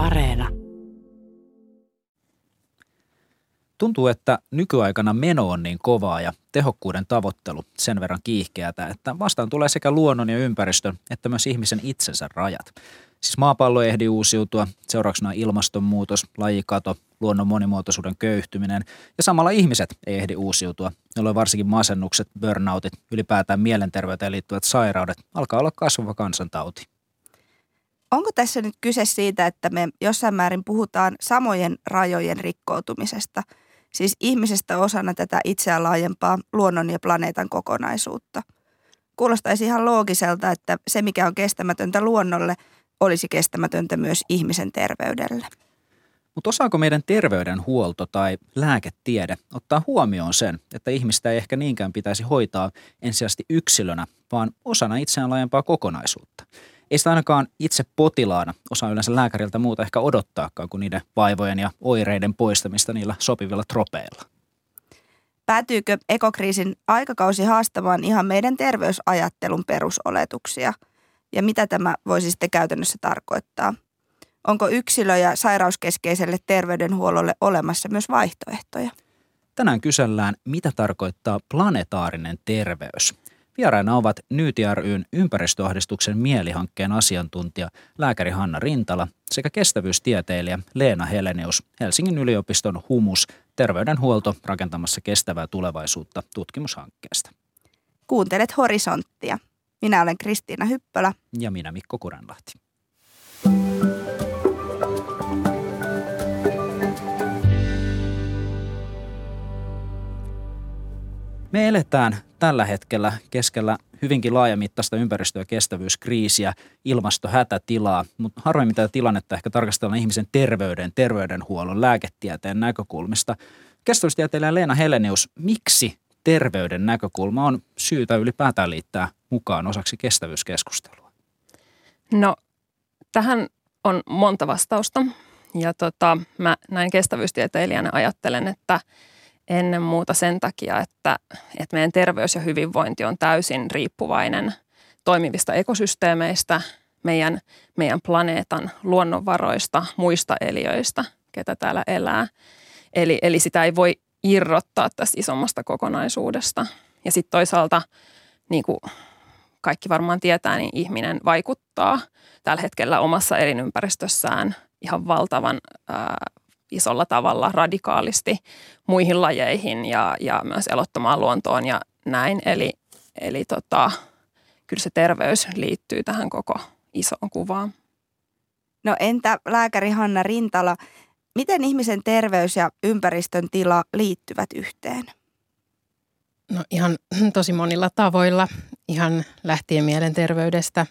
Areena. Tuntuu, että nykyaikana meno on niin kovaa ja tehokkuuden tavoittelu sen verran kiihkeätä, että vastaan tulee sekä luonnon ja ympäristön että myös ihmisen itsensä rajat. Siis maapallo ehdi uusiutua, seurauksena ilmastonmuutos, lajikato, luonnon monimuotoisuuden köyhtyminen ja samalla ihmiset ei ehdi uusiutua, jolloin varsinkin masennukset, burnoutit, ylipäätään mielenterveyteen liittyvät sairaudet alkaa olla kasvava kansantauti. Onko tässä nyt kyse siitä, että me jossain määrin puhutaan samojen rajojen rikkoutumisesta, siis ihmisestä osana tätä itseään laajempaa luonnon ja planeetan kokonaisuutta? Kuulostaisi ihan loogiselta, että se mikä on kestämätöntä luonnolle – olisi kestämätöntä myös ihmisen terveydelle. Mutta osaako meidän terveydenhuolto tai lääketiede ottaa huomioon sen, että ihmistä ei ehkä niinkään pitäisi hoitaa ensisijaisesti yksilönä, vaan osana itseään laajempaa kokonaisuutta? Ei sitä ainakaan itse potilaana osaa yleensä lääkäriltä muuta ehkä odottaakaan kuin niiden vaivojen ja oireiden poistamista niillä sopivilla tropeilla. Päätyykö ekokriisin aikakausi haastamaan ihan meidän terveysajattelun perusoletuksia – ja mitä tämä voisi sitten käytännössä tarkoittaa? Onko yksilö- ja sairauskeskeiselle terveydenhuollolle olemassa myös vaihtoehtoja? Tänään kysellään, mitä tarkoittaa planetaarinen terveys. Vieraina ovat Nyyti ryn ympäristöahdistuksen mielihankkeen asiantuntija lääkäri Hanna Rintala sekä kestävyystieteilijä Leena Helenius Helsingin yliopiston Humus terveydenhuolto rakentamassa kestävää tulevaisuutta tutkimushankkeesta. Kuuntelet Horisonttia. Minä olen Kristiina Hyppölä. Ja minä Mikko Kurenlahti. Me eletään tällä hetkellä keskellä hyvinkin laajamittaista ympäristö- ja kestävyyskriisiä, ilmastohätätilaa, mutta harvemmin tätä tilannetta ehkä tarkastellaan ihmisen terveyden, terveydenhuollon, lääketieteen näkökulmista. Kestävyystieteilijä Leena Helenius, miksi terveyden näkökulma on syytä ylipäätään liittää mukaan osaksi kestävyyskeskustelua? No, tähän on monta vastausta. Ja tota, mä näin kestävyystieteilijänä ajattelen, että ennen muuta sen takia, että, että meidän terveys ja hyvinvointi on täysin riippuvainen toimivista ekosysteemeistä, meidän, meidän planeetan luonnonvaroista, muista eliöistä, ketä täällä elää. Eli, eli sitä ei voi irrottaa tästä isommasta kokonaisuudesta. Ja sitten toisaalta, niin kuin kaikki varmaan tietää, niin ihminen vaikuttaa tällä hetkellä omassa elinympäristössään ihan valtavan ää, isolla tavalla radikaalisti muihin lajeihin ja, ja myös elottamaan luontoon ja näin. Eli, eli tota, kyllä se terveys liittyy tähän koko isoon kuvaan. No entä lääkäri Hanna Rintala, Miten ihmisen terveys ja ympäristön tila liittyvät yhteen? No ihan tosi monilla tavoilla, ihan lähtien mielenterveydestä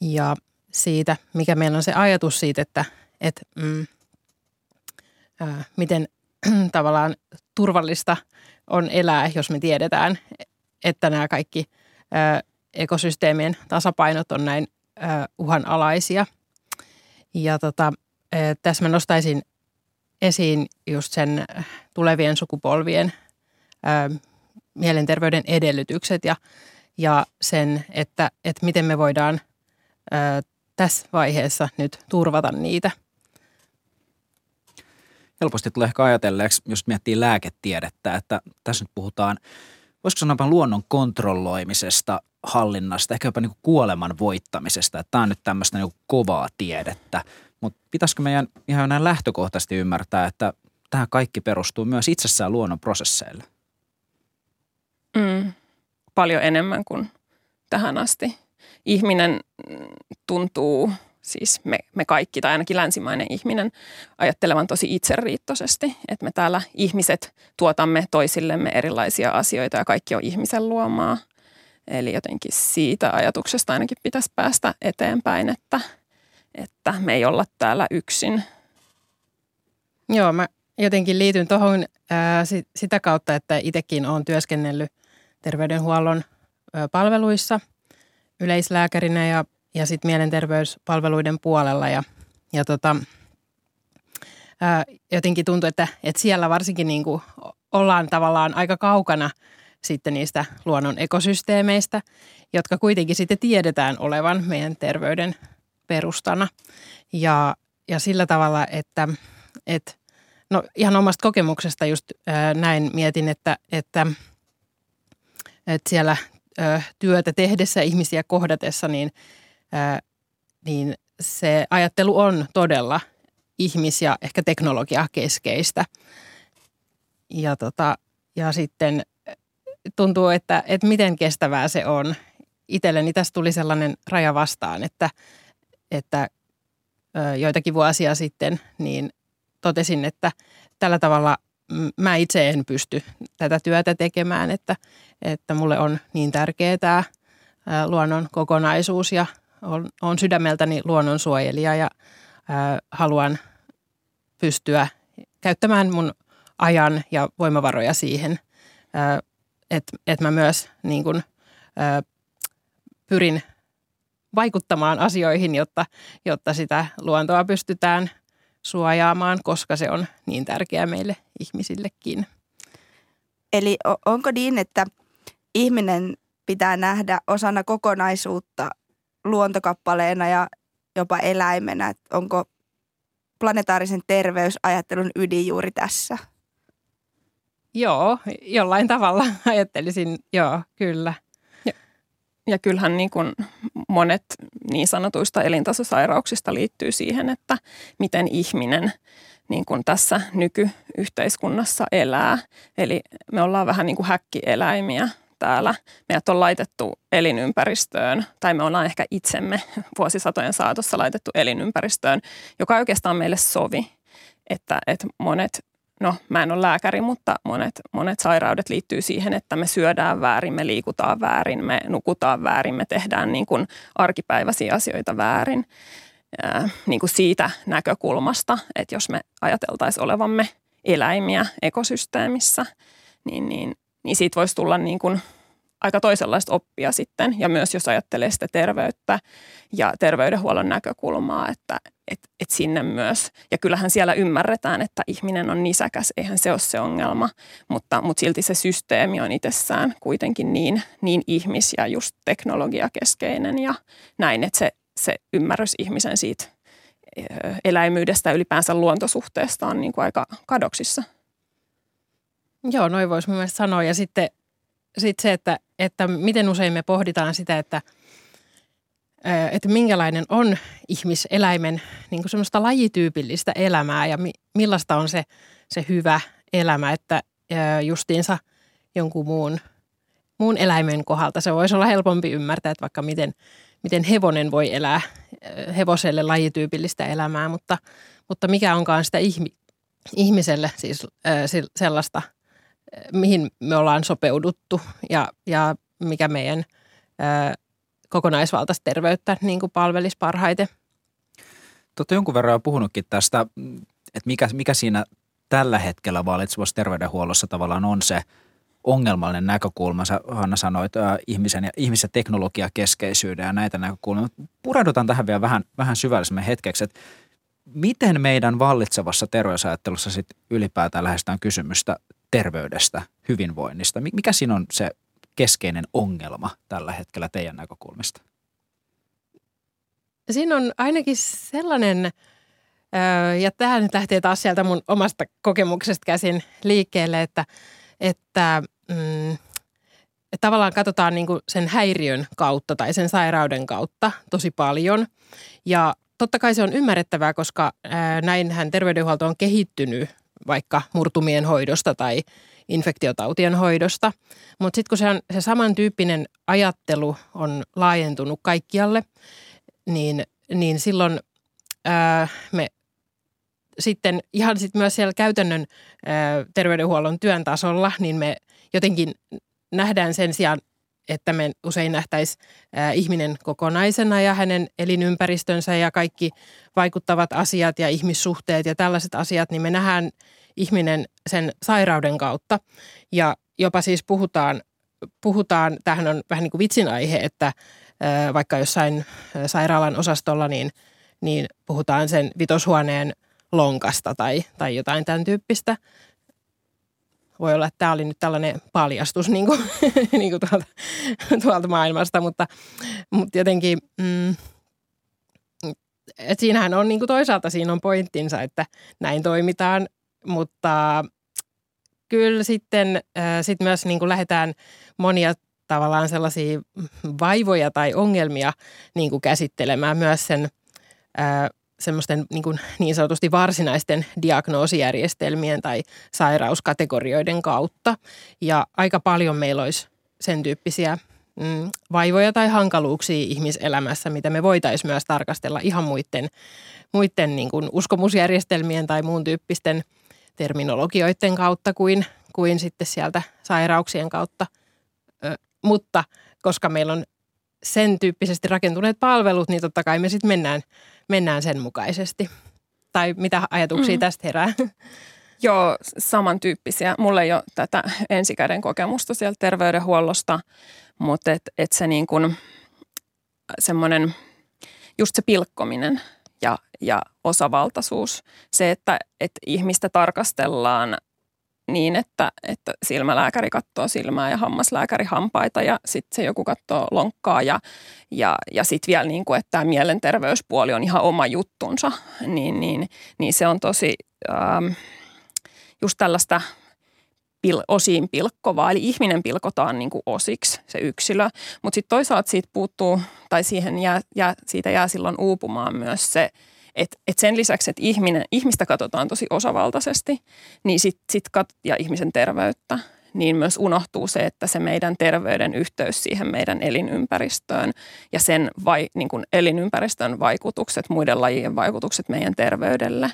ja siitä, mikä meillä on se ajatus siitä, että, että mm, miten tavallaan turvallista on elää, jos me tiedetään, että nämä kaikki ekosysteemien tasapainot on näin uhanalaisia. Ja tota, tässä mä nostaisin esiin just sen tulevien sukupolvien mielenterveyden edellytykset ja, ja sen, että, että miten me voidaan tässä vaiheessa nyt turvata niitä. Helposti tulee ehkä ajatelleeksi, jos miettii lääketiedettä, että tässä nyt puhutaan, voisiko sanoa luonnon kontrolloimisesta, hallinnasta, ehkä jopa niin kuoleman voittamisesta. Että tämä on nyt tämmöistä niin kovaa tiedettä. Mutta pitäisikö meidän ihan näin lähtökohtaisesti ymmärtää, että tämä kaikki perustuu myös itsessään luonnon prosesseille? Mm, paljon enemmän kuin tähän asti. Ihminen tuntuu, siis me, me kaikki tai ainakin länsimainen ihminen, ajattelevan tosi itseriittoisesti, että me täällä ihmiset tuotamme toisillemme erilaisia asioita ja kaikki on ihmisen luomaa. Eli jotenkin siitä ajatuksesta ainakin pitäisi päästä eteenpäin, että – että me ei olla täällä yksin. Joo, mä jotenkin liityn tuohon sitä kautta, että itsekin olen työskennellyt terveydenhuollon palveluissa yleislääkärinä ja, ja sitten mielenterveyspalveluiden puolella. Ja, ja tota, ää, jotenkin tuntuu, että, että siellä varsinkin niin kuin ollaan tavallaan aika kaukana sitten niistä luonnon ekosysteemeistä, jotka kuitenkin sitten tiedetään olevan meidän terveyden perustana. Ja, ja sillä tavalla, että, että no ihan omasta kokemuksesta just ää, näin mietin, että, että, että siellä ää, työtä tehdessä ihmisiä kohdatessa, niin, niin se ajattelu on todella ihmis- ja ehkä teknologiakeskeistä. Ja, tota, ja sitten tuntuu, että, että miten kestävää se on. Itselleni tässä tuli sellainen raja vastaan, että, että joitakin vuosia sitten niin totesin, että tällä tavalla mä itse en pysty tätä työtä tekemään, että, että mulle on niin tärkeää tämä luonnon kokonaisuus ja on, on sydämeltäni luonnonsuojelija ja ää, haluan pystyä käyttämään mun ajan ja voimavaroja siihen, että et mä myös niin kun, ää, pyrin vaikuttamaan asioihin, jotta, jotta sitä luontoa pystytään suojaamaan, koska se on niin tärkeää meille ihmisillekin. Eli onko niin, että ihminen pitää nähdä osana kokonaisuutta luontokappaleena ja jopa eläimenä? Että onko planetaarisen terveysajattelun ydin juuri tässä? Joo, jollain tavalla ajattelisin, joo, kyllä. Ja kyllähän niin kuin monet niin sanotuista elintasosairauksista liittyy siihen, että miten ihminen niin kuin tässä nykyyhteiskunnassa elää. Eli me ollaan vähän niin kuin häkkieläimiä täällä. Meidät on laitettu elinympäristöön, tai me ollaan ehkä itsemme vuosisatojen saatossa laitettu elinympäristöön, joka oikeastaan meille sovi. Että, että monet no mä en ole lääkäri, mutta monet, monet sairaudet liittyy siihen, että me syödään väärin, me liikutaan väärin, me nukutaan väärin, me tehdään niin kuin arkipäiväisiä asioita väärin. Ää, niin kuin siitä näkökulmasta, että jos me ajateltaisiin olevamme eläimiä ekosysteemissä, niin, niin, niin siitä voisi tulla niin kuin aika toisenlaista oppia sitten. Ja myös jos ajattelee sitä terveyttä ja terveydenhuollon näkökulmaa, että et, et sinne myös. Ja kyllähän siellä ymmärretään, että ihminen on nisäkäs, eihän se ole se ongelma, mutta, mutta silti se systeemi on itsessään kuitenkin niin, niin ihmis- ja just teknologiakeskeinen ja näin, että se, se ymmärrys ihmisen siitä eläimyydestä ja ylipäänsä luontosuhteesta on niin kuin aika kadoksissa. Joo, noin voisi mun mielestä sanoa. Ja sitten, sitten se, että, että miten usein me pohditaan sitä, että – että minkälainen on ihmiseläimen niin kuin semmoista lajityypillistä elämää ja mi, millaista on se, se hyvä elämä, että justiinsa jonkun muun, muun eläimen kohdalta se voisi olla helpompi ymmärtää, että vaikka miten, miten hevonen voi elää hevoselle lajityypillistä elämää, mutta, mutta mikä onkaan sitä ihmi, ihmiselle siis sellaista, mihin me ollaan sopeuduttu ja, ja mikä meidän kokonaisvaltaista terveyttä niin kuin palvelisi parhaiten. Tuotta jonkun verran on puhunutkin tästä, että mikä, mikä siinä tällä hetkellä vallitsevassa terveydenhuollossa tavallaan on se ongelmallinen näkökulma. Sä Hanna sanoit äh, ihmisen ja ihmisen teknologiakeskeisyyden ja näitä näkökulmia. Pureudutaan tähän vielä vähän, vähän syvällisemmin hetkeksi, että miten meidän vallitsevassa terveysajattelussa sit ylipäätään lähestään kysymystä terveydestä, hyvinvoinnista? Mikä siinä on se keskeinen ongelma tällä hetkellä teidän näkökulmista? Siinä on ainakin sellainen, ja tämä nyt lähtee taas sieltä mun omasta kokemuksesta käsin liikkeelle, että, että mm, tavallaan katsotaan niin kuin sen häiriön kautta tai sen sairauden kautta tosi paljon. Ja totta kai se on ymmärrettävää, koska näinhän terveydenhuolto on kehittynyt vaikka murtumien hoidosta tai infektiotautien hoidosta. Mutta sitten kun se, on, se samantyyppinen ajattelu on laajentunut kaikkialle, niin, niin silloin ää, me sitten ihan sit myös siellä käytännön ää, terveydenhuollon työn tasolla, niin me jotenkin nähdään sen sijaan, että me usein nähtäisiin ihminen kokonaisena ja hänen elinympäristönsä ja kaikki vaikuttavat asiat ja ihmissuhteet ja tällaiset asiat, niin me nähdään ihminen sen sairauden kautta. Ja jopa siis puhutaan, puhutaan tämähän on vähän niin kuin vitsin aihe, että vaikka jossain sairaalan osastolla, niin, niin puhutaan sen vitoshuoneen lonkasta tai, tai jotain tämän tyyppistä. Voi olla, että tämä oli nyt tällainen paljastus niin kuin, niin kuin tuolta, tuolta maailmasta, mutta, mutta jotenkin mm, et siinähän on niin kuin toisaalta siinä on pointtinsa, että näin toimitaan, mutta kyllä sitten äh, sit myös niin kuin lähdetään monia tavallaan sellaisia vaivoja tai ongelmia niin kuin käsittelemään myös sen ää, semmoisten niin, kuin niin sanotusti varsinaisten diagnoosijärjestelmien tai sairauskategorioiden kautta. Ja aika paljon meillä olisi sen tyyppisiä mm, vaivoja tai hankaluuksia ihmiselämässä, mitä me voitaisiin myös tarkastella ihan muiden, muiden niin kuin uskomusjärjestelmien tai muun tyyppisten terminologioiden kautta kuin, kuin sitten sieltä sairauksien kautta. Ö, mutta koska meillä on sen tyyppisesti rakentuneet palvelut, niin totta kai me sitten mennään, mennään sen mukaisesti. Tai mitä ajatuksia mm. tästä herää? Joo, samantyyppisiä. Mulla ei ole tätä ensikäden kokemusta sieltä terveydenhuollosta, mutta et, et se niin kuin semmoinen, just se pilkkominen ja, ja osavaltaisuus. Se, että, että ihmistä tarkastellaan niin, että, että silmälääkäri katsoo silmää ja hammaslääkäri hampaita ja sitten se joku katsoo lonkkaa ja, ja, ja sitten vielä niin kuin, että tämä mielenterveyspuoli on ihan oma juttunsa, niin, niin, niin se on tosi ähm, just tällaista pil, osiin pilkkovaa, eli ihminen pilkotaan niin kuin osiksi, se yksilö, mutta sitten toisaalta siitä puuttuu, tai siihen jää, jää, siitä jää silloin uupumaan myös se, et, et sen lisäksi, että ihminen, ihmistä katsotaan tosi osavaltaisesti niin sit, sit kat, ja ihmisen terveyttä, niin myös unohtuu se, että se meidän terveyden yhteys siihen meidän elinympäristöön ja sen vai, niin kuin elinympäristön vaikutukset, muiden lajien vaikutukset meidän terveydelle.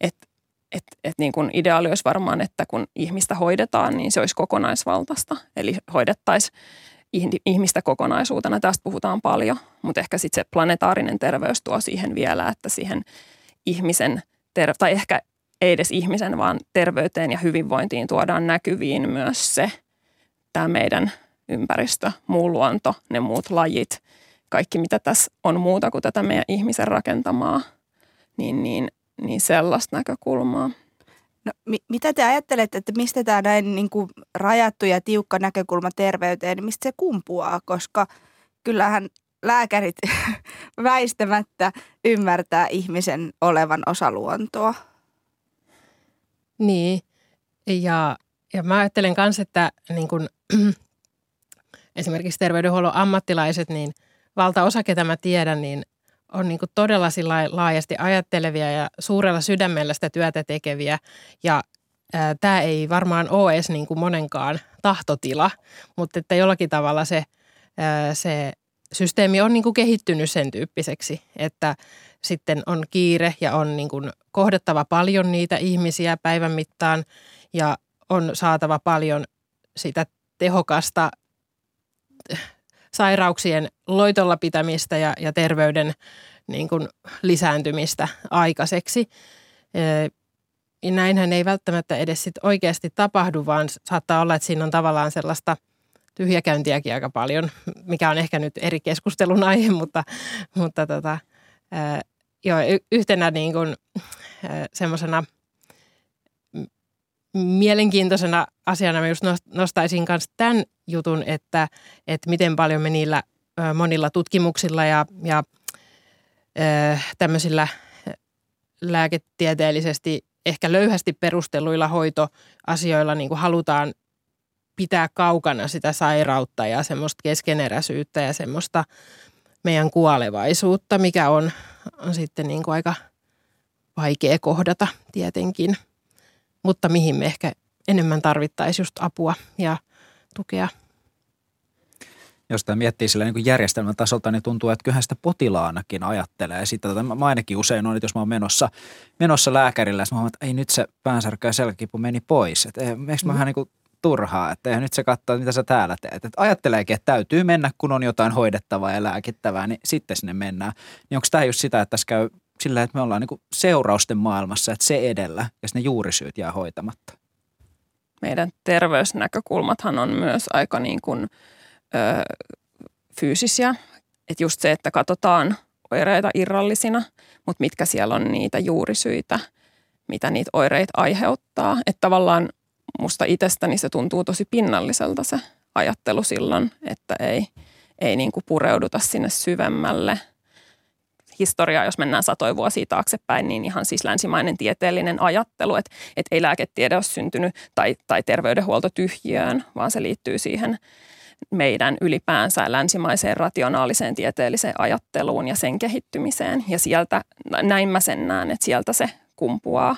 Että et, et niin kuin ideaali olisi varmaan, että kun ihmistä hoidetaan, niin se olisi kokonaisvaltaista. Eli hoidettaisiin ihmistä kokonaisuutena. Tästä puhutaan paljon, mutta ehkä sitten se planetaarinen terveys tuo siihen vielä, että siihen ihmisen, ter- tai ehkä ei edes ihmisen, vaan terveyteen ja hyvinvointiin tuodaan näkyviin myös se, tämä meidän ympäristö, muu luonto, ne muut lajit, kaikki mitä tässä on muuta kuin tätä meidän ihmisen rakentamaa, niin, niin, niin sellaista näkökulmaa. No, mi- mitä te ajattelette, että mistä tämä näin niin kuin rajattu ja tiukka näkökulma terveyteen, niin mistä se kumpuaa? Koska kyllähän lääkärit väistämättä ymmärtää ihmisen olevan osa luontoa. Niin, ja, ja mä ajattelen myös, että niin kun, esimerkiksi terveydenhuollon ammattilaiset, niin valtaosa, ketä mä tiedän, niin on niin todella laajasti ajattelevia ja suurella sydämellä sitä työtä tekeviä. Ja tämä ei varmaan ole edes niin monenkaan tahtotila, mutta että jollakin tavalla se, ää, se systeemi on niin kehittynyt sen tyyppiseksi, että sitten on kiire ja on niin kohdattava paljon niitä ihmisiä päivän mittaan ja on saatava paljon sitä tehokasta sairauksien loitolla pitämistä ja, ja terveyden niin kuin lisääntymistä aikaiseksi. Ja näinhän ei välttämättä edes sit oikeasti tapahdu, vaan saattaa olla, että siinä on tavallaan sellaista tyhjäkäyntiäkin aika paljon, mikä on ehkä nyt eri keskustelun aihe, mutta, mutta tota, joo, yhtenä niin kuin, semmoisena mielenkiintoisena asiana mä just nostaisin myös tämän jutun, että, että miten paljon me niillä monilla tutkimuksilla ja, ja tämmöisillä lääketieteellisesti ehkä löyhästi perustelluilla hoitoasioilla niin kuin halutaan pitää kaukana sitä sairautta ja semmoista keskeneräisyyttä ja semmoista meidän kuolevaisuutta, mikä on, on sitten niin kuin aika vaikea kohdata tietenkin, mutta mihin me ehkä enemmän tarvittaisiin just apua ja tukea jos sitä miettii sillä niin järjestelmän tasolta, niin tuntuu, että kyllähän sitä potilaanakin ajattelee. Ja sitten tota, mä ainakin usein on, että jos mä oon menossa, menossa lääkärillä, ja mä huomaan, että ei nyt se päänsärkkä ja selkäkipu meni pois. Että eikö mä mm. vähän niin kuin turhaa, että eihän nyt se katsoa, mitä sä täällä teet. Että ajatteleekin, että täytyy mennä, kun on jotain hoidettavaa ja lääkittävää, niin sitten sinne mennään. Niin onko tämä just sitä, että tässä käy sillä, että me ollaan niin seurausten maailmassa, että se edellä ja ne juurisyyt jää hoitamatta? Meidän terveysnäkökulmathan on myös aika niin kuin – fyysisiä. Että just se, että katsotaan oireita irrallisina, mutta mitkä siellä on niitä juurisyitä, mitä niitä oireita aiheuttaa. Että tavallaan musta itsestäni se tuntuu tosi pinnalliselta se ajattelu silloin, että ei, ei niin kuin pureuduta sinne syvemmälle historiaa, jos mennään satoja vuosia taaksepäin, niin ihan siis länsimainen tieteellinen ajattelu, että, että ei lääketiede ole syntynyt tai, tai terveydenhuolto tyhjiöön, vaan se liittyy siihen meidän ylipäänsä länsimaiseen rationaaliseen tieteelliseen ajatteluun ja sen kehittymiseen. Ja sieltä, näin mä sen näen, että sieltä se kumpuaa.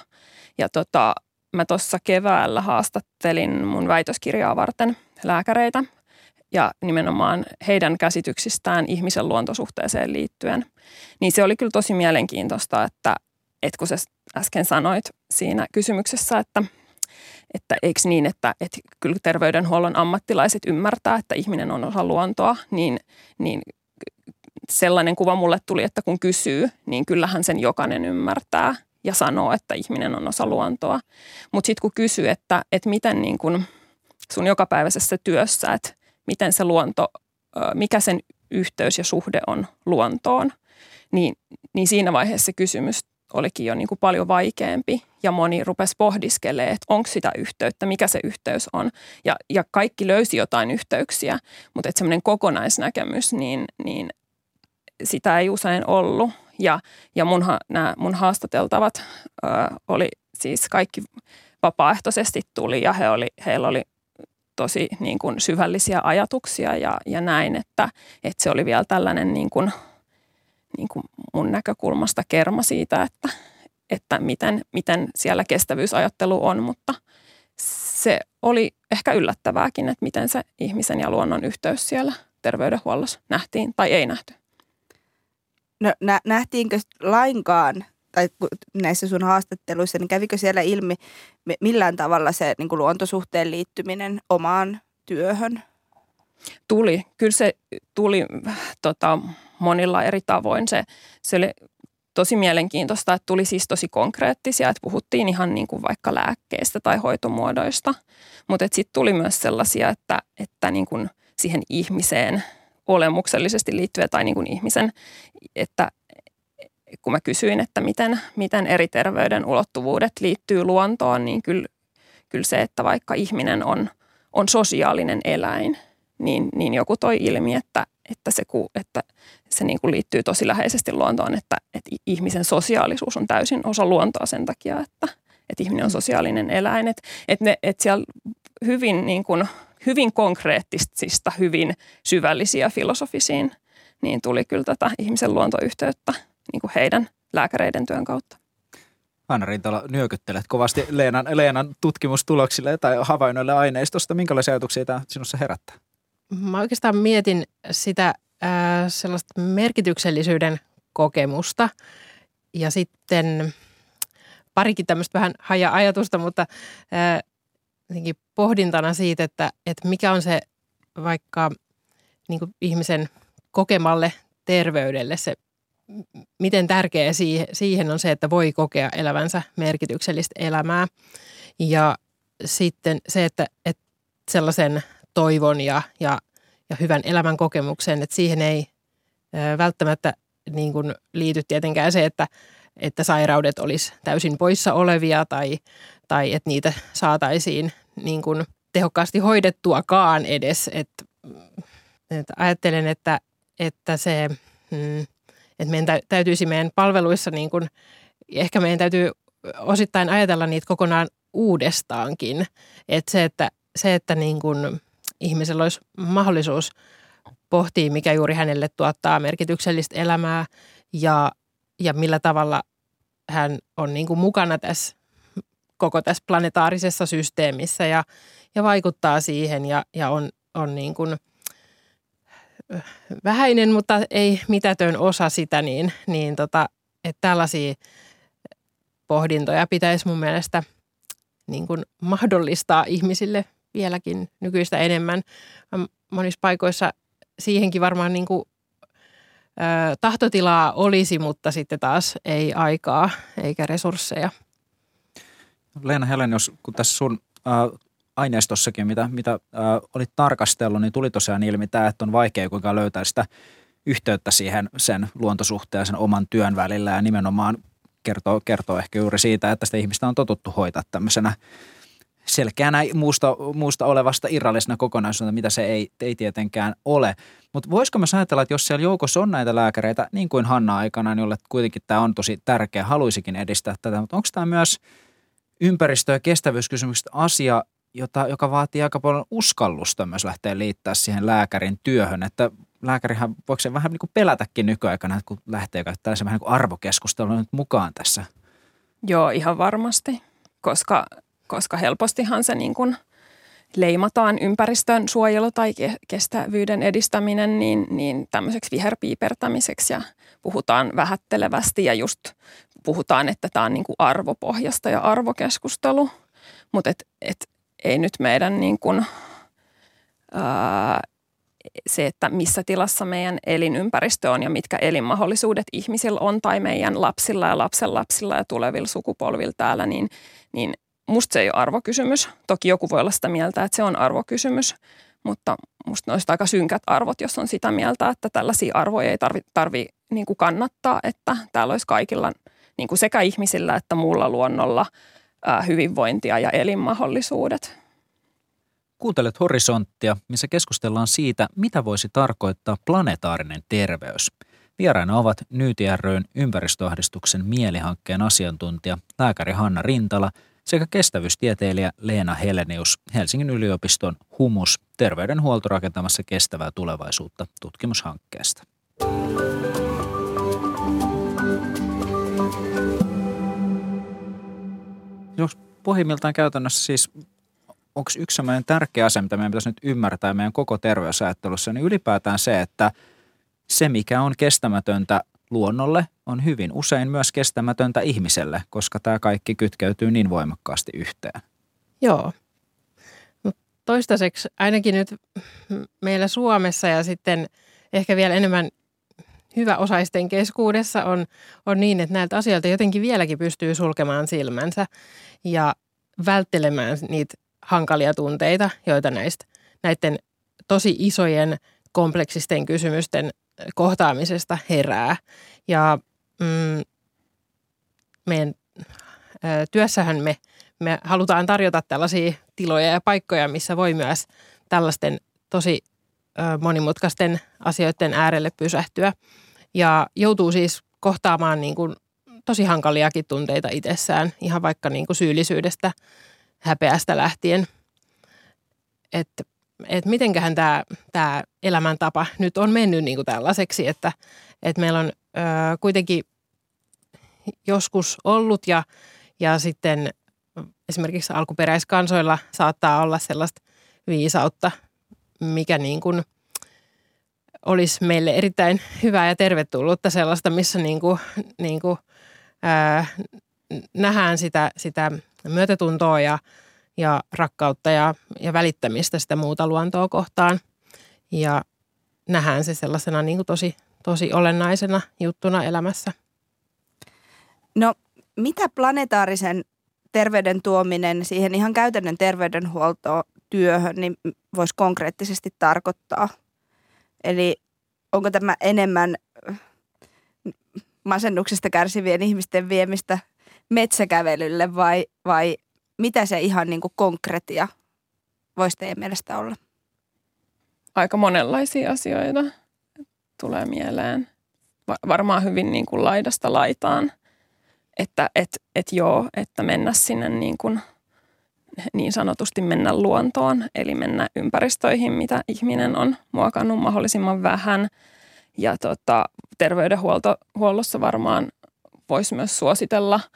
Ja tota, mä tuossa keväällä haastattelin mun väitöskirjaa varten lääkäreitä ja nimenomaan heidän käsityksistään ihmisen luontosuhteeseen liittyen. Niin se oli kyllä tosi mielenkiintoista, että, että kun sä äsken sanoit siinä kysymyksessä, että, että eikö niin, että, että kyllä terveydenhuollon ammattilaiset ymmärtää, että ihminen on osa luontoa, niin, niin sellainen kuva mulle tuli, että kun kysyy, niin kyllähän sen jokainen ymmärtää ja sanoo, että ihminen on osa luontoa. Mutta sitten kun kysyy, että, että miten niin kun sun jokapäiväisessä työssä, että miten se luonto, mikä sen yhteys ja suhde on luontoon, niin, niin siinä vaiheessa se kysymys olikin jo niin kuin paljon vaikeampi ja moni rupesi pohdiskelemaan, että onko sitä yhteyttä, mikä se yhteys on. Ja, ja kaikki löysi jotain yhteyksiä, mutta että semmoinen kokonaisnäkemys, niin, niin sitä ei usein ollut. Ja, ja mun, nämä mun haastateltavat ö, oli siis kaikki vapaaehtoisesti tuli ja he oli, heillä oli tosi niin kuin syvällisiä ajatuksia ja, ja näin, että, että se oli vielä tällainen niin kuin, niin kuin mun näkökulmasta kerma siitä, että, että miten, miten siellä kestävyysajattelu on, mutta se oli ehkä yllättävääkin, että miten se ihmisen ja luonnon yhteys siellä terveydenhuollossa nähtiin tai ei nähty. No nä- nähtiinkö lainkaan tai näissä sun haastatteluissa, niin kävikö siellä ilmi millään tavalla se niin kuin luontosuhteen liittyminen omaan työhön? Tuli. Kyllä se tuli tota, monilla eri tavoin. Se, se oli tosi mielenkiintoista, että tuli siis tosi konkreettisia, että puhuttiin ihan niin kuin vaikka lääkkeistä tai hoitomuodoista. Mutta sitten tuli myös sellaisia, että, että niin kuin siihen ihmiseen olemuksellisesti liittyviä tai niin kuin ihmisen, että kun mä kysyin, että miten, miten eri terveyden ulottuvuudet liittyy luontoon, niin kyllä, kyllä se, että vaikka ihminen on, on sosiaalinen eläin, niin, niin joku toi ilmi, että, että se, että se niin kuin liittyy tosi läheisesti luontoon, että, että ihmisen sosiaalisuus on täysin osa luontoa sen takia, että, että ihminen on sosiaalinen eläin. Että, että, ne, että siellä hyvin, niin kuin, hyvin konkreettisista, hyvin syvällisiä filosofisiin, niin tuli kyllä tätä ihmisen luontoyhteyttä – niin kuin heidän lääkäreiden työn kautta. Anna Rintala, nyökyttelet kovasti Leenan, Leenan tutkimustuloksille tai havainnoille aineistosta. Minkälaisia ajatuksia tämä sinussa herättää? Mä oikeastaan mietin sitä äh, sellaista merkityksellisyyden kokemusta ja sitten parikin tämmöistä vähän haja-ajatusta, mutta äh, pohdintana siitä, että, että mikä on se vaikka niin ihmisen kokemalle terveydelle se miten tärkeä siihen on se, että voi kokea elävänsä merkityksellistä elämää. Ja sitten se, että, että sellaisen toivon ja, ja, ja hyvän elämän kokemuksen, että siihen ei välttämättä niin kuin liity tietenkään se, että, että sairaudet olisi täysin poissa olevia tai, tai että niitä saataisiin niin kuin tehokkaasti hoidettuakaan edes. Että, että ajattelen, että, että se mm, että meidän täytyisi meidän palveluissa niin kuin, ehkä meidän täytyy osittain ajatella niitä kokonaan uudestaankin. Että se, että, se, että niin kuin ihmisellä olisi mahdollisuus pohtia, mikä juuri hänelle tuottaa merkityksellistä elämää ja, ja millä tavalla hän on niin kuin mukana tässä koko tässä planetaarisessa systeemissä ja, ja vaikuttaa siihen ja, ja on, on niin kuin – vähäinen, mutta ei mitätön osa sitä, niin, niin tota, että tällaisia pohdintoja pitäisi mun mielestä niin kuin mahdollistaa ihmisille vieläkin nykyistä enemmän. Monissa paikoissa siihenkin varmaan niin kuin, ö, tahtotilaa olisi, mutta sitten taas ei aikaa eikä resursseja. Leena Helen, jos kun tässä sun aineistossakin, mitä, mitä äh, olit tarkastellut, niin tuli tosiaan ilmi tämä, että on vaikea kuinka löytää sitä yhteyttä siihen sen luontosuhteen ja sen oman työn välillä ja nimenomaan kertoo, kertoo ehkä juuri siitä, että sitä ihmistä on totuttu hoitaa tämmöisenä selkeänä muusta, muusta olevasta irrallisena kokonaisuutena, mitä se ei, ei tietenkään ole. Mutta voisiko mä ajatella, että jos siellä joukossa on näitä lääkäreitä, niin kuin Hanna aikana, jolle kuitenkin tämä on tosi tärkeä, haluaisikin edistää tätä, mutta onko tämä myös ympäristö- ja kestävyyskysymykset asia, jota, joka vaatii aika paljon uskallusta myös lähteä liittää siihen lääkärin työhön, että lääkärihän voiko se vähän niin kuin pelätäkin nykyaikana, kun lähtee tällaisen vähän niin arvokeskustelun nyt mukaan tässä? Joo, ihan varmasti, koska, koska helpostihan se niin kuin leimataan ympäristön suojelu tai kestävyyden edistäminen niin, niin tämmöiseksi viherpiipertämiseksi ja puhutaan vähättelevästi ja just puhutaan, että tämä on niin kuin arvopohjasta ja arvokeskustelu, mutta et, et ei nyt meidän niin kuin, ää, se, että missä tilassa meidän elinympäristö on ja mitkä elinmahdollisuudet ihmisillä on tai meidän lapsilla ja lapsenlapsilla ja tulevilla sukupolvilla täällä, niin, niin musta se ei ole arvokysymys. Toki joku voi olla sitä mieltä, että se on arvokysymys, mutta musta ne aika synkät arvot, jos on sitä mieltä, että tällaisia arvoja ei tarvi, tarvi niin kuin kannattaa, että täällä olisi kaikilla niin kuin sekä ihmisillä että muulla luonnolla hyvinvointia ja elinmahdollisuudet. Kuuntelet Horisonttia, missä keskustellaan siitä, mitä voisi tarkoittaa planetaarinen terveys. Vieraina ovat Nyyti ryn ympäristöahdistuksen mielihankkeen asiantuntija, lääkäri Hanna Rintala sekä kestävyystieteilijä Leena Helenius Helsingin yliopiston Humus terveydenhuolto rakentamassa kestävää tulevaisuutta tutkimushankkeesta. Jos pohjimmiltaan käytännössä siis onko yksi sellainen tärkeä asia, mitä meidän pitäisi nyt ymmärtää meidän koko terveysajattelussa, niin ylipäätään se, että se, mikä on kestämätöntä luonnolle, on hyvin usein myös kestämätöntä ihmiselle, koska tämä kaikki kytkeytyy niin voimakkaasti yhteen. Joo. Toistaiseksi ainakin nyt meillä Suomessa ja sitten ehkä vielä enemmän hyväosaisten keskuudessa on, on niin, että näiltä asioilta jotenkin vieläkin pystyy sulkemaan silmänsä ja välttelemään niitä hankalia tunteita, joita näistä näiden tosi isojen kompleksisten kysymysten kohtaamisesta herää. Ja mm, meidän ö, työssähän me, me halutaan tarjota tällaisia tiloja ja paikkoja, missä voi myös tällaisten tosi ö, monimutkaisten asioiden äärelle pysähtyä. Ja joutuu siis kohtaamaan niin kuin tosi hankaliakin tunteita itsessään, ihan vaikka niin kuin syyllisyydestä häpeästä lähtien. Että et mitenköhän tämä tää elämäntapa nyt on mennyt niin kuin tällaiseksi, että et meillä on ö, kuitenkin joskus ollut ja, ja sitten esimerkiksi alkuperäiskansoilla saattaa olla sellaista viisautta, mikä niin kuin olisi meille erittäin hyvää ja tervetullutta sellaista, missä niin kuin, niin kuin, ää, nähdään sitä, sitä myötätuntoa ja, ja rakkautta ja, ja välittämistä sitä muuta luontoa kohtaan. Ja nähdään se sellaisena niin kuin tosi, tosi olennaisena juttuna elämässä. No mitä planetaarisen terveyden tuominen siihen ihan käytännön terveydenhuoltotyöhön niin voisi konkreettisesti tarkoittaa? Eli onko tämä enemmän masennuksesta kärsivien ihmisten viemistä metsäkävelylle vai, vai mitä se ihan niin kuin konkretia voisi teidän mielestä olla? Aika monenlaisia asioita tulee mieleen. Varmaan hyvin niin kuin laidasta laitaan, että et, et joo, että mennä sinne niin, kuin, niin sanotusti mennä luontoon, eli mennä ympäristöihin, mitä ihminen on muokannut mahdollisimman vähän. Ja tota, terveydenhuollossa varmaan voisi myös suositella –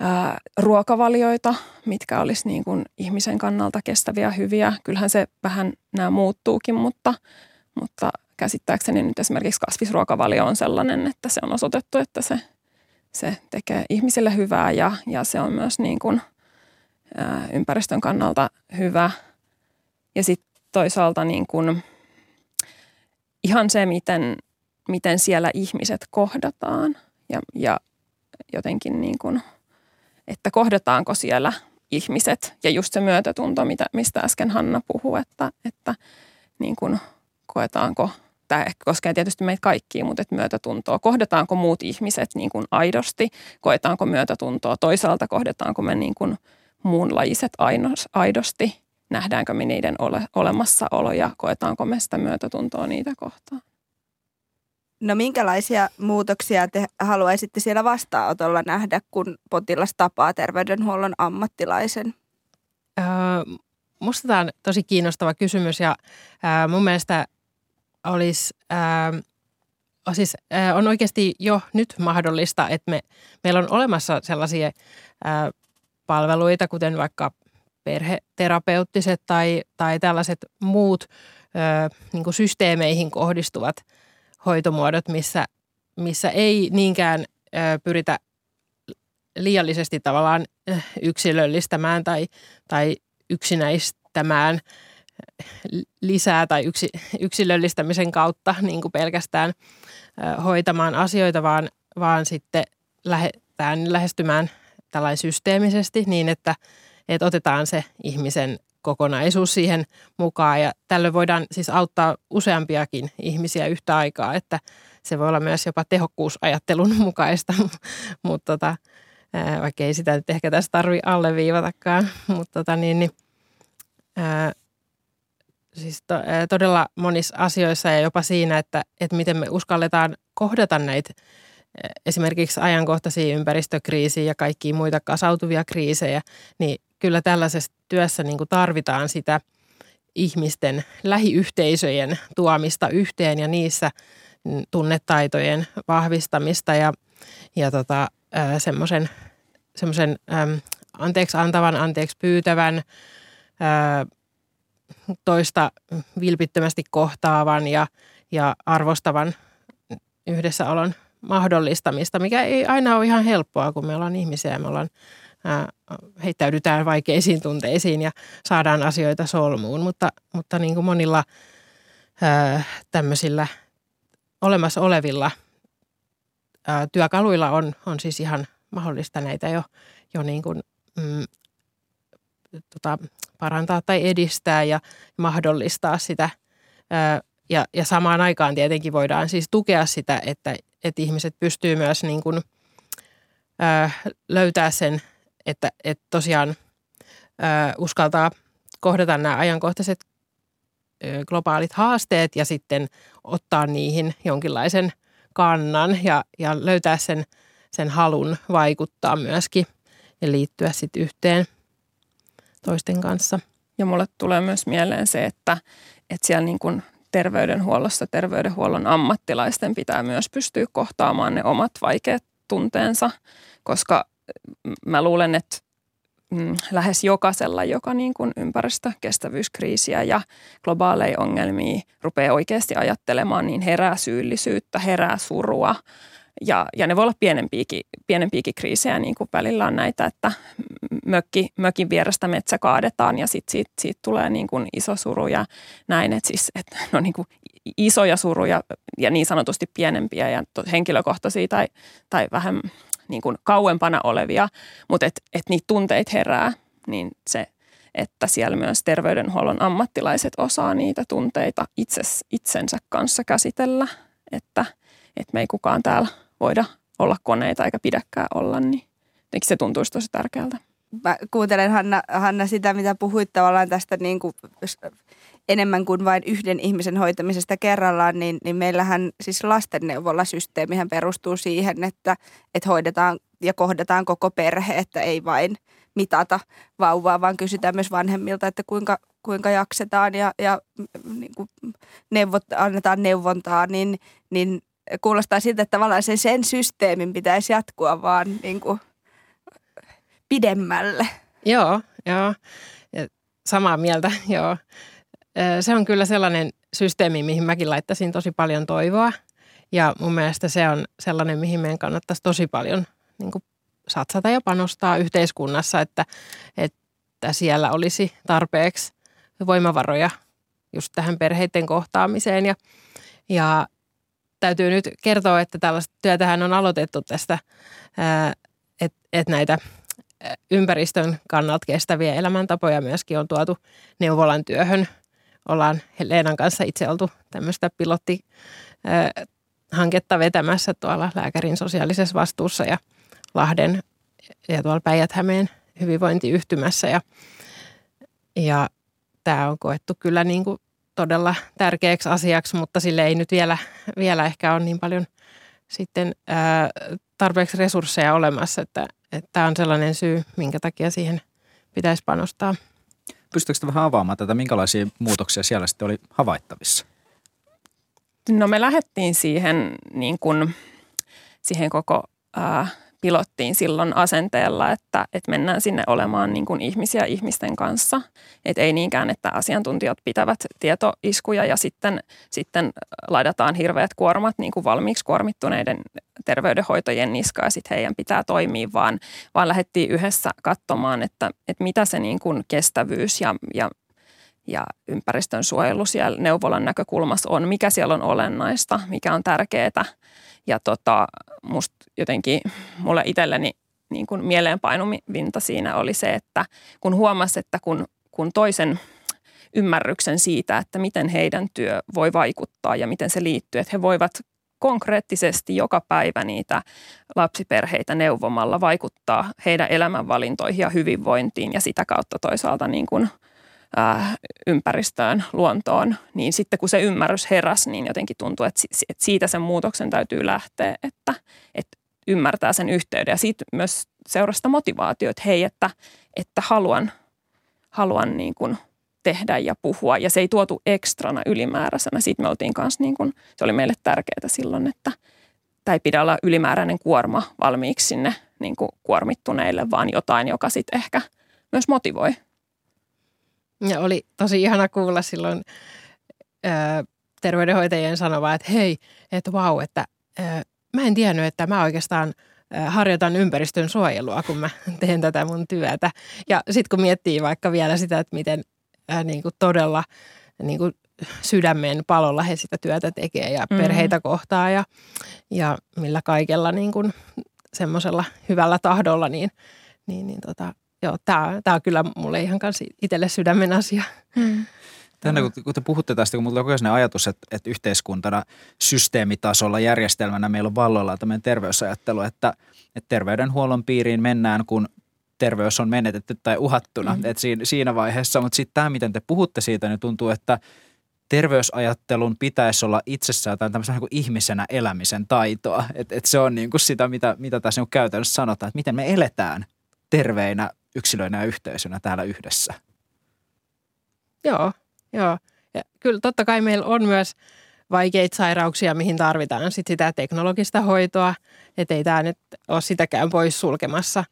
ää, ruokavalioita, mitkä olisi niin kuin ihmisen kannalta kestäviä, hyviä. Kyllähän se vähän nämä muuttuukin, mutta, mutta käsittääkseni nyt esimerkiksi kasvisruokavalio on sellainen, että se on osoitettu, että se, se tekee ihmisille hyvää ja, ja se on myös niin kuin, ympäristön kannalta hyvä. Ja sitten toisaalta niin kuin, ihan se, miten, miten siellä ihmiset kohdataan ja, ja jotenkin niin kuin – että kohdataanko siellä ihmiset ja just se myötätunto, mitä, mistä äsken Hanna puhui, että, että niin kuin koetaanko, tämä koskee tietysti meitä kaikkia, mutta että myötätuntoa, kohdataanko muut ihmiset niin kuin aidosti, koetaanko myötätuntoa, toisaalta kohdataanko me niin kuin muunlajiset aidosti, nähdäänkö me niiden ole, olemassaolo ja koetaanko me sitä myötätuntoa niitä kohtaan. No minkälaisia muutoksia te haluaisitte siellä vastaanotolla nähdä, kun potilas tapaa terveydenhuollon ammattilaisen? Öö, musta tämä on tosi kiinnostava kysymys ja öö, mun mielestä olisi, öö, siis, öö, on oikeasti jo nyt mahdollista, että me, meillä on olemassa sellaisia öö, palveluita, kuten vaikka perheterapeuttiset tai, tai tällaiset muut öö, niin systeemeihin kohdistuvat – hoitomuodot, missä, missä ei niinkään ö, pyritä liiallisesti tavallaan yksilöllistämään tai, tai yksinäistämään lisää tai yksi, yksilöllistämisen kautta niin kuin pelkästään ö, hoitamaan asioita, vaan, vaan sitten lähdetään lähestymään tällainen systeemisesti niin, että, että otetaan se ihmisen kokonaisuus siihen mukaan. Ja tällöin voidaan siis auttaa useampiakin ihmisiä yhtä aikaa, että se voi olla myös jopa tehokkuusajattelun mukaista, mutta tota, vaikka ei sitä nyt ehkä tässä tarvi alleviivatakaan, mutta tota niin, niin ää, siis to, ää, todella monissa asioissa ja jopa siinä, että, että miten me uskalletaan kohdata näitä esimerkiksi ajankohtaisia ympäristökriisiä ja kaikkia muita kasautuvia kriisejä, niin kyllä tällaisessa työssä niin kuin tarvitaan sitä ihmisten lähiyhteisöjen tuomista yhteen ja niissä tunnetaitojen vahvistamista ja, ja tota, semmoisen semmoisen anteeksi antavan, anteeksi pyytävän, ää, toista vilpittömästi kohtaavan ja, ja arvostavan yhdessäolon mahdollistamista, mikä ei aina ole ihan helppoa, kun me ollaan ihmisiä ja me ollaan heittäydytään vaikeisiin tunteisiin ja saadaan asioita solmuun, mutta, mutta niin kuin monilla ää, tämmöisillä olemassa olevilla ää, työkaluilla on, on siis ihan mahdollista näitä jo, jo niin kuin, mm, tota, parantaa tai edistää ja mahdollistaa sitä. Ää, ja, ja samaan aikaan tietenkin voidaan siis tukea sitä, että, että ihmiset pystyy myös niin kuin, ää, löytää sen että, että tosiaan ö, uskaltaa kohdata nämä ajankohtaiset ö, globaalit haasteet ja sitten ottaa niihin jonkinlaisen kannan ja, ja löytää sen, sen halun vaikuttaa myöskin ja liittyä sitten yhteen toisten kanssa. Ja mulle tulee myös mieleen se, että, että siellä niin kuin terveydenhuollossa terveydenhuollon ammattilaisten pitää myös pystyä kohtaamaan ne omat vaikeat tunteensa, koska mä luulen, että mm, lähes jokaisella, joka niin kuin ympäristökestävyyskriisiä ja globaaleja ongelmia rupeaa oikeasti ajattelemaan, niin herää syyllisyyttä, herää surua. Ja, ja ne voi olla pienempiäkin, pienempiäkin kriisejä, niin kuin välillä on näitä, että mökki, mökin vierestä metsä kaadetaan ja sitten siitä, siitä tulee niin kuin iso suru ja näin. Että siis, että no niin kuin isoja suruja ja niin sanotusti pienempiä ja henkilökohtaisia tai, tai vähän niin kuin kauempana olevia, mutta että et niitä tunteita herää, niin se, että siellä myös terveydenhuollon ammattilaiset osaa niitä tunteita itses, itsensä kanssa käsitellä, että, että me ei kukaan täällä voida olla koneita eikä pidäkään olla, niin se tuntuisi tosi tärkeältä. Mä kuuntelen Hanna, Hanna sitä, mitä puhuit tavallaan tästä niin kuin enemmän kuin vain yhden ihmisen hoitamisesta kerrallaan, niin, niin meillähän siis lastenneuvollasysteemihän perustuu siihen, että, että hoidetaan ja kohdataan koko perhe, että ei vain mitata vauvaa, vaan kysytään myös vanhemmilta, että kuinka, kuinka jaksetaan ja, ja niin kuin neuvot, annetaan neuvontaa, niin, niin kuulostaa siltä, että tavallaan sen, sen systeemin pitäisi jatkua vaan niin kuin pidemmälle. Joo, joo. Samaa mieltä, joo se on kyllä sellainen systeemi, mihin mäkin laittaisin tosi paljon toivoa. Ja mun mielestä se on sellainen, mihin meidän kannattaisi tosi paljon niin kuin satsata ja panostaa yhteiskunnassa, että, että siellä olisi tarpeeksi voimavaroja just tähän perheiden kohtaamiseen. Ja, ja täytyy nyt kertoa, että tällaista työtähän on aloitettu tästä, että et näitä ympäristön kannalta kestäviä elämäntapoja myöskin on tuotu neuvolan työhön. Ollaan Leenan kanssa itse oltu tämmöistä pilottihanketta vetämässä tuolla lääkärin sosiaalisessa vastuussa ja Lahden ja tuolla Päijät-Hämeen hyvinvointiyhtymässä. Ja, ja tämä on koettu kyllä niin kuin todella tärkeäksi asiaksi, mutta sille ei nyt vielä, vielä ehkä ole niin paljon sitten ää, tarpeeksi resursseja olemassa, että tämä on sellainen syy, minkä takia siihen pitäisi panostaa. Pystytkö vähän avaamaan tätä, minkälaisia muutoksia siellä sitten oli havaittavissa? No me lähdettiin siihen, niin kuin, siihen koko ää, pilottiin silloin asenteella, että, että mennään sinne olemaan niin kuin ihmisiä ihmisten kanssa. Et ei niinkään, että asiantuntijat pitävät tietoiskuja ja sitten, sitten laidataan hirveät kuormat niin kuin valmiiksi kuormittuneiden terveydenhoitajien niska ja sitten heidän pitää toimia, vaan, vaan lähdettiin yhdessä katsomaan, että, että mitä se niin kuin kestävyys ja, ja ja ympäristön suojelu siellä neuvolan näkökulmassa on, mikä siellä on olennaista, mikä on tärkeää – ja tota, musta jotenkin mulle itselleni niin kuin mieleenpainuvinta siinä oli se, että kun huomasi, että kun, kun toisen ymmärryksen siitä, että miten heidän työ voi vaikuttaa ja miten se liittyy, että he voivat konkreettisesti joka päivä niitä lapsiperheitä neuvomalla vaikuttaa heidän elämänvalintoihin ja hyvinvointiin ja sitä kautta toisaalta niin kuin – ympäristöön, luontoon, niin sitten kun se ymmärrys heräsi, niin jotenkin tuntuu, että siitä sen muutoksen täytyy lähteä, että, että ymmärtää sen yhteyden. Ja siitä myös seurasta motivaatio, että hei, että, että haluan, haluan niin kuin tehdä ja puhua. Ja se ei tuotu ekstrana ylimääräisenä. Siitä me oltiin kanssa, niin kuin, se oli meille tärkeää silloin, että tämä ei pidä olla ylimääräinen kuorma valmiiksi sinne niin kuin kuormittuneille, vaan jotain, joka sitten ehkä myös motivoi. Ja oli tosi ihana kuulla silloin ää, terveydenhoitajien sanova, että hei, että vau, että mä en tiennyt, että mä oikeastaan ää, harjoitan ympäristön suojelua, kun mä teen tätä mun työtä. Ja sitten kun miettii vaikka vielä sitä, että miten ää, niin kuin todella niin kuin sydämen palolla he sitä työtä tekee ja mm. perheitä kohtaa ja, ja millä kaikella niin kuin semmoisella hyvällä tahdolla, niin, niin, niin tota, joo, tämä, tämä on kyllä mulle ihan kanssa itselle sydämen asia. Hmm. Tänne, kun, kun te puhutte tästä, kun mulla on ajatus, että, että yhteiskuntana systeemitasolla järjestelmänä meillä on valloilla tämmöinen terveysajattelu, että, että terveydenhuollon piiriin mennään, kun terveys on menetetty tai uhattuna. Mm. Että siinä, siinä vaiheessa, mutta sitten tämä, miten te puhutte siitä, niin tuntuu, että terveysajattelun pitäisi olla itsessään jotain tämmöistä niin kuin ihmisenä elämisen taitoa. Että et se on niin kuin sitä, mitä, mitä tässä niin käytännössä sanotaan, että miten me eletään terveinä yksilöinä ja yhteisönä täällä yhdessä. Joo, joo. Ja kyllä totta kai meillä on myös vaikeita sairauksia, mihin tarvitaan sit sitä teknologista hoitoa, ettei tämä nyt ole sitäkään pois sulkemassa.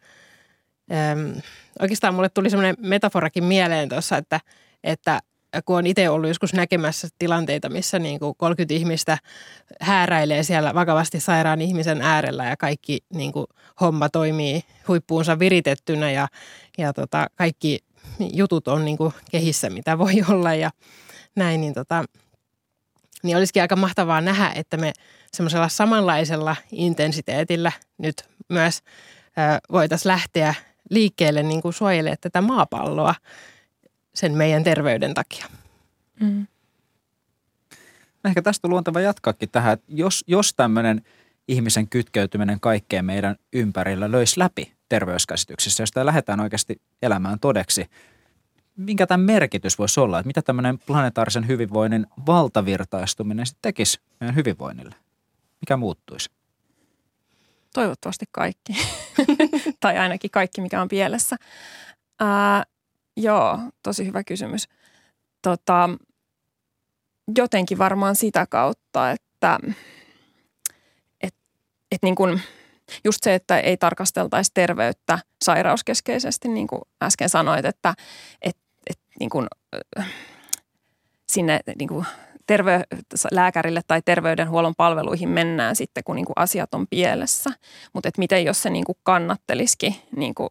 Öm, oikeastaan mulle tuli semmoinen metaforakin mieleen tuossa, että, että kun on itse ollut joskus näkemässä tilanteita, missä niin kuin 30 ihmistä hääräilee siellä vakavasti sairaan ihmisen äärellä ja kaikki niin kuin homma toimii huippuunsa viritettynä ja, ja tota, kaikki jutut on niin kuin kehissä, mitä voi olla ja näin, niin, tota, niin olisikin aika mahtavaa nähdä, että me semmoisella samanlaisella intensiteetillä nyt myös voitaisiin lähteä liikkeelle niin kuin tätä maapalloa sen meidän terveyden takia. Mm. Ehkä tästä on luontava jatkaakin tähän, että jos, jos tämmöinen ihmisen kytkeytyminen kaikkeen meidän ympärillä löisi läpi terveyskäsityksissä, jos tämä lähdetään oikeasti elämään todeksi, minkä tämän merkitys voisi olla, että mitä tämmöinen planetaarisen hyvinvoinnin valtavirtaistuminen sitten tekisi meidän hyvinvoinnille? Mikä muuttuisi? Toivottavasti kaikki. tai ainakin kaikki, mikä on pielessä. Ää, Joo, tosi hyvä kysymys. Tota, jotenkin varmaan sitä kautta, että et, et niin kun, just se, että ei tarkasteltaisi terveyttä sairauskeskeisesti, niin kuin äsken sanoit, että et, et, niin kun, sinne niin kun terve, lääkärille tai terveydenhuollon palveluihin mennään sitten, kun niin kuin asiat on pielessä. Mutta miten jos se niin kuin kannattelisikin niin kuin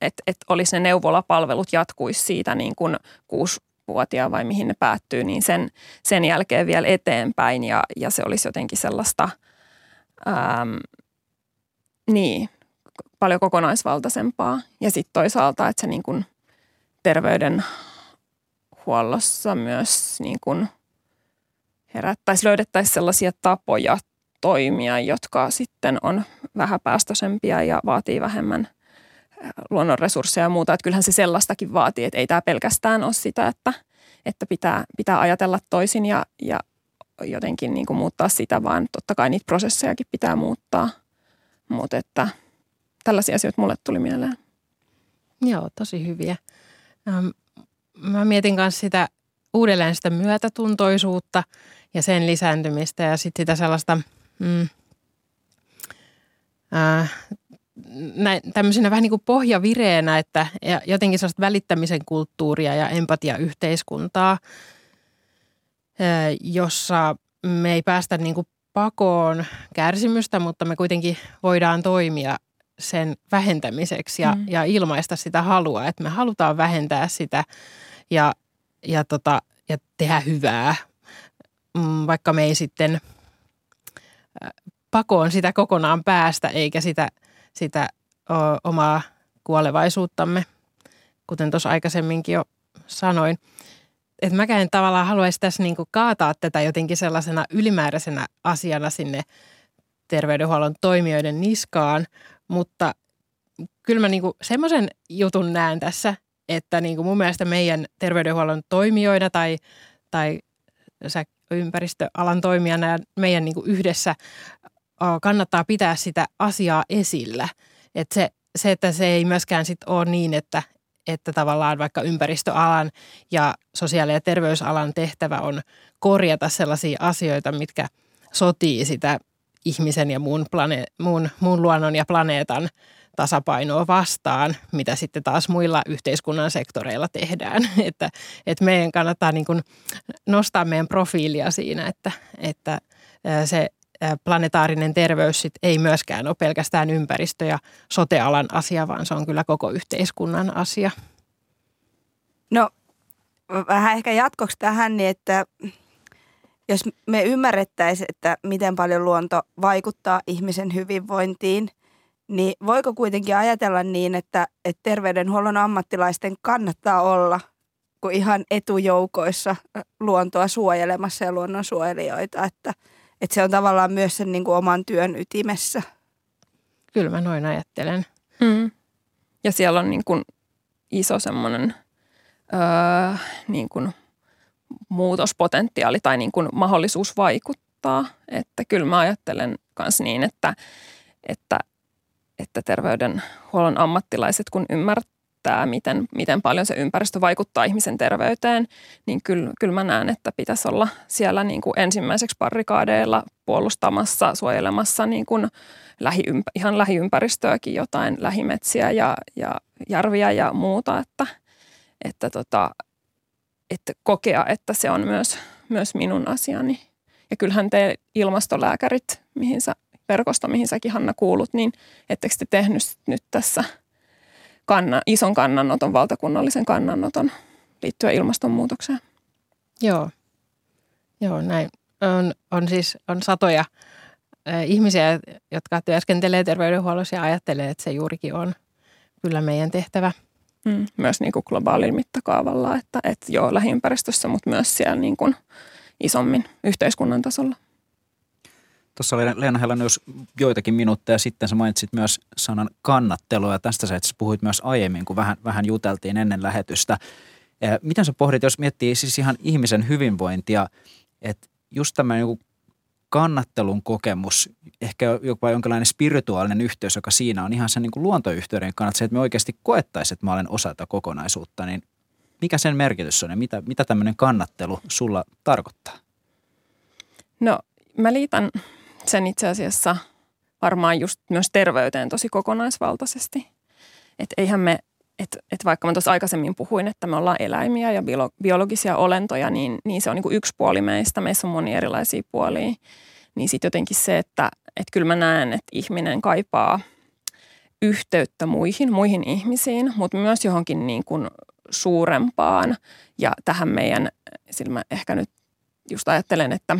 että et olisi ne neuvolapalvelut jatkuisi siitä niin kuin kuusivuotiaan vai mihin ne päättyy, niin sen, sen jälkeen vielä eteenpäin ja, ja se olisi jotenkin sellaista, äm, niin, paljon kokonaisvaltaisempaa. Ja sitten toisaalta, että se niin kuin terveydenhuollossa myös niin kuin herättäisi, löydettäisiin sellaisia tapoja toimia, jotka sitten on vähäpäästöisempiä ja vaatii vähemmän – luonnon resursseja ja muuta. Että kyllähän se sellaistakin vaatii, että ei tämä pelkästään ole sitä, että, että pitää, pitää ajatella toisin ja, ja jotenkin niin kuin muuttaa sitä, vaan totta kai niitä prosessejakin pitää muuttaa. Mutta että tällaisia asioita mulle tuli mieleen. Joo, tosi hyviä. Mä mietin myös sitä uudelleen sitä myötätuntoisuutta ja sen lisääntymistä ja sitten sitä sellaista mm, näin, tämmöisenä vähän niin kuin pohjavireenä, että ja jotenkin sellaista välittämisen kulttuuria ja empatiayhteiskuntaa, jossa me ei päästä niin kuin pakoon kärsimystä, mutta me kuitenkin voidaan toimia sen vähentämiseksi ja, mm. ja ilmaista sitä halua, että me halutaan vähentää sitä ja, ja, tota, ja tehdä hyvää, mm, vaikka me ei sitten pakoon sitä kokonaan päästä eikä sitä, sitä omaa kuolevaisuuttamme, kuten tuossa aikaisemminkin jo sanoin. Että mäkään en tavallaan haluaisi tässä niinku kaataa tätä jotenkin sellaisena ylimääräisenä asiana sinne terveydenhuollon toimijoiden niskaan, mutta kyllä mä niinku semmoisen jutun näen tässä, että niinku mun mielestä meidän terveydenhuollon toimijoina tai, tai ympäristöalan toimijana ja meidän niinku yhdessä kannattaa pitää sitä asiaa esillä. Että se, se, että se ei myöskään sit ole niin, että, että tavallaan vaikka ympäristöalan ja sosiaali- ja terveysalan tehtävä on korjata sellaisia asioita, mitkä sotii sitä ihmisen ja muun, plane, muun, muun luonnon ja planeetan tasapainoa vastaan, mitä sitten taas muilla yhteiskunnan sektoreilla tehdään. Että, että meidän kannattaa niin nostaa meidän profiilia siinä, että, että se planetaarinen terveys sit ei myöskään ole pelkästään ympäristö- ja sotealan asia, vaan se on kyllä koko yhteiskunnan asia. No vähän ehkä jatkoksi tähän, niin että jos me ymmärrettäisiin, että miten paljon luonto vaikuttaa ihmisen hyvinvointiin, niin voiko kuitenkin ajatella niin, että, että terveydenhuollon ammattilaisten kannattaa olla kuin ihan etujoukoissa luontoa suojelemassa ja luonnonsuojelijoita, että, että se on tavallaan myös sen niin kuin oman työn ytimessä. Kyllä mä noin ajattelen. Mm. Ja siellä on niin kuin iso semmoinen öö, niin kuin muutospotentiaali tai niin kuin mahdollisuus vaikuttaa. Että kyllä mä ajattelen myös niin, että, että, että terveydenhuollon ammattilaiset kun ymmärtää, miten, miten paljon se ympäristö vaikuttaa ihmisen terveyteen, niin kyllä, kyllä mä näen, että pitäisi olla siellä niin kuin ensimmäiseksi parikaadeilla puolustamassa, suojelemassa niin kuin lähiympä, ihan lähiympäristöäkin, jotain lähimetsiä ja, ja järviä ja muuta, että, että tota, että kokea, että se on myös, myös minun asiani. Ja kyllähän te ilmastolääkärit, mihin sä, verkosto, mihin säkin Hanna kuulut, niin ettekö te tehnyt nyt tässä kanna, ison kannanoton, valtakunnallisen kannanoton liittyen ilmastonmuutokseen? Joo, Joo näin. On, on siis on satoja äh, ihmisiä, jotka työskentelee terveydenhuollossa ja ajattelee, että se juurikin on kyllä meidän tehtävä – Mm, myös niin kuin globaalilla mittakaavalla, että, että joo lähiympäristössä, mutta myös siellä niin kuin isommin yhteiskunnan tasolla. Tuossa Leena Helenius joitakin minuutteja sitten sä mainitsit myös sanan kannattelu ja tästä sä itse puhuit myös aiemmin, kun vähän, vähän juteltiin ennen lähetystä. Miten sä pohdit, jos miettii siis ihan ihmisen hyvinvointia, että just tämä joku kannattelun kokemus, ehkä jopa jonkinlainen spirituaalinen yhteys, joka siinä on ihan sen niin kuin luontoyhteyden kannalta, se, että me oikeasti koettaisiin, että mä olen osa tätä kokonaisuutta, niin mikä sen merkitys on ja mitä, mitä tämmöinen kannattelu sulla tarkoittaa? No mä liitän sen itse asiassa varmaan just myös terveyteen tosi kokonaisvaltaisesti. Että eihän me, että et vaikka mä tuossa aikaisemmin puhuin, että me ollaan eläimiä ja biologisia olentoja, niin, niin se on niin yksi puoli meistä. Meissä on monia erilaisia puolia. Niin sitten jotenkin se, että et kyllä mä näen, että ihminen kaipaa yhteyttä muihin, muihin ihmisiin, mutta myös johonkin niin kuin suurempaan. Ja tähän meidän, sillä mä ehkä nyt just ajattelen, että,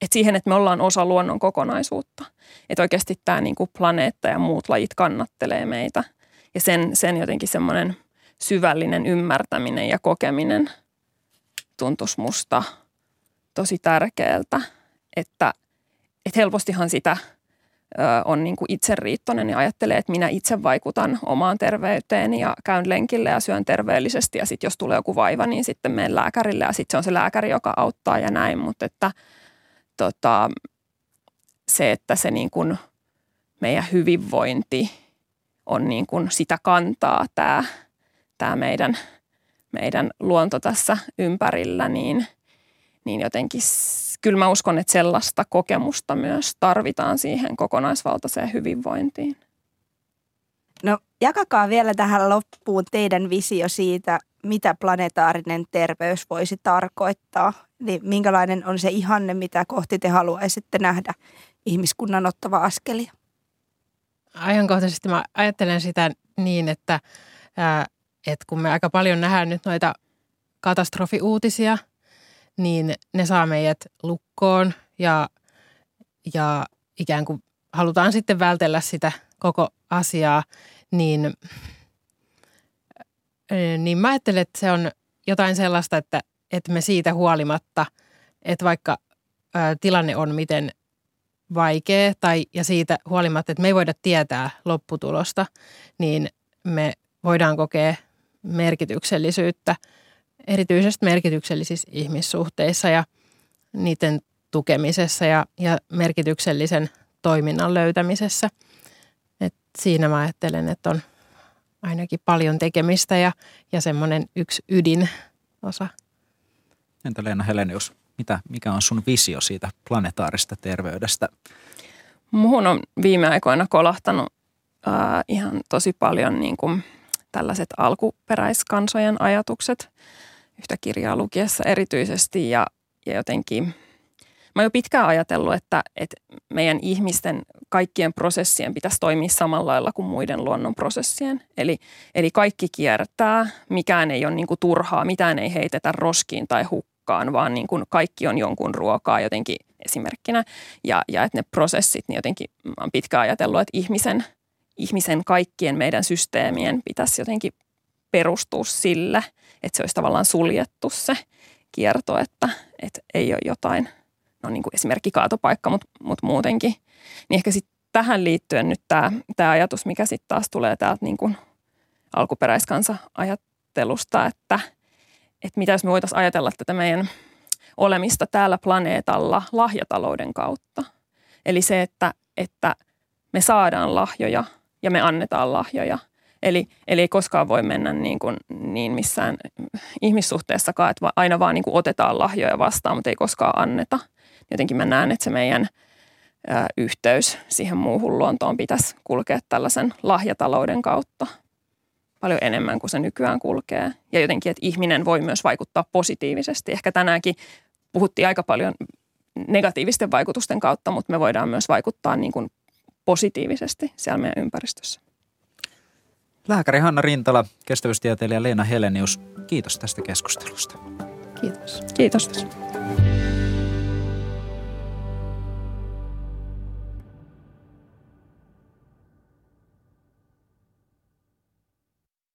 että siihen, että me ollaan osa luonnon kokonaisuutta. Että oikeasti tämä niin kuin planeetta ja muut lajit kannattelee meitä – ja sen, sen jotenkin semmoinen syvällinen ymmärtäminen ja kokeminen tuntuisi musta tosi tärkeältä, että, että helpostihan sitä on niin kuin itseriittoinen ja ajattelee, että minä itse vaikutan omaan terveyteeni ja käyn lenkille ja syön terveellisesti. Ja sitten jos tulee joku vaiva, niin sitten menen lääkärille ja sitten se on se lääkäri, joka auttaa ja näin, mutta että tota, se, että se niin kuin meidän hyvinvointi on niin kuin sitä kantaa tämä, tämä meidän, meidän luonto tässä ympärillä, niin, niin jotenkin kyllä mä uskon, että sellaista kokemusta myös tarvitaan siihen kokonaisvaltaiseen hyvinvointiin. No jakakaa vielä tähän loppuun teidän visio siitä, mitä planetaarinen terveys voisi tarkoittaa. Niin minkälainen on se ihanne, mitä kohti te haluaisitte nähdä ihmiskunnan ottava askelia? Ajankohtaisesti mä ajattelen sitä niin, että, ää, että kun me aika paljon nähdään nyt noita katastrofiuutisia – niin ne saa meidät lukkoon ja, ja ikään kuin halutaan sitten vältellä sitä koko asiaa, niin, niin mä ajattelen, että se on jotain sellaista, että, että me siitä huolimatta, että vaikka ä, tilanne on miten vaikea tai ja siitä huolimatta, että me ei voida tietää lopputulosta, niin me voidaan kokea merkityksellisyyttä – erityisesti merkityksellisissä ihmissuhteissa ja niiden tukemisessa ja, ja merkityksellisen toiminnan löytämisessä. Et siinä mä ajattelen, että on ainakin paljon tekemistä ja, ja semmoinen yksi ydinosa. Entä Leena Helenius, mitä, mikä on sun visio siitä planetaarista terveydestä? Muhun on viime aikoina kolahtanut äh, ihan tosi paljon niin kuin tällaiset alkuperäiskansojen ajatukset – yhtä kirjaa lukiessa erityisesti ja, ja jotenkin mä oon jo pitkään ajatellut, että, että meidän ihmisten kaikkien prosessien pitäisi toimia samalla lailla kuin muiden luonnon prosessien. Eli, eli kaikki kiertää, mikään ei ole niin turhaa, mitään ei heitetä roskiin tai hukkaan, vaan niin kuin kaikki on jonkun ruokaa jotenkin esimerkkinä. Ja, ja että ne prosessit, niin jotenkin mä oon pitkään ajatellut, että ihmisen, ihmisen kaikkien meidän systeemien pitäisi jotenkin perustua sille – että se olisi tavallaan suljettu se kierto, että, että ei ole jotain, no niin kuin esimerkki kaatopaikka, mutta, mutta muutenkin. Niin ehkä sitten tähän liittyen nyt tämä, tämä ajatus, mikä sitten taas tulee täältä niin kuin alkuperäiskansa-ajattelusta, että, että mitä jos me voitaisiin ajatella tätä meidän olemista täällä planeetalla lahjatalouden kautta. Eli se, että, että me saadaan lahjoja ja me annetaan lahjoja – Eli, eli ei koskaan voi mennä niin, kuin, niin missään ihmissuhteessakaan, että aina vaan niin kuin otetaan lahjoja vastaan, mutta ei koskaan anneta. Jotenkin mä näen, että se meidän yhteys siihen muuhun luontoon pitäisi kulkea tällaisen lahjatalouden kautta paljon enemmän kuin se nykyään kulkee. Ja jotenkin, että ihminen voi myös vaikuttaa positiivisesti. Ehkä tänäänkin puhuttiin aika paljon negatiivisten vaikutusten kautta, mutta me voidaan myös vaikuttaa niin kuin positiivisesti siellä meidän ympäristössä. Lääkäri Hanna Rintala, kestävyystieteilijä Leena Helenius, kiitos tästä keskustelusta. Kiitos. Kiitos.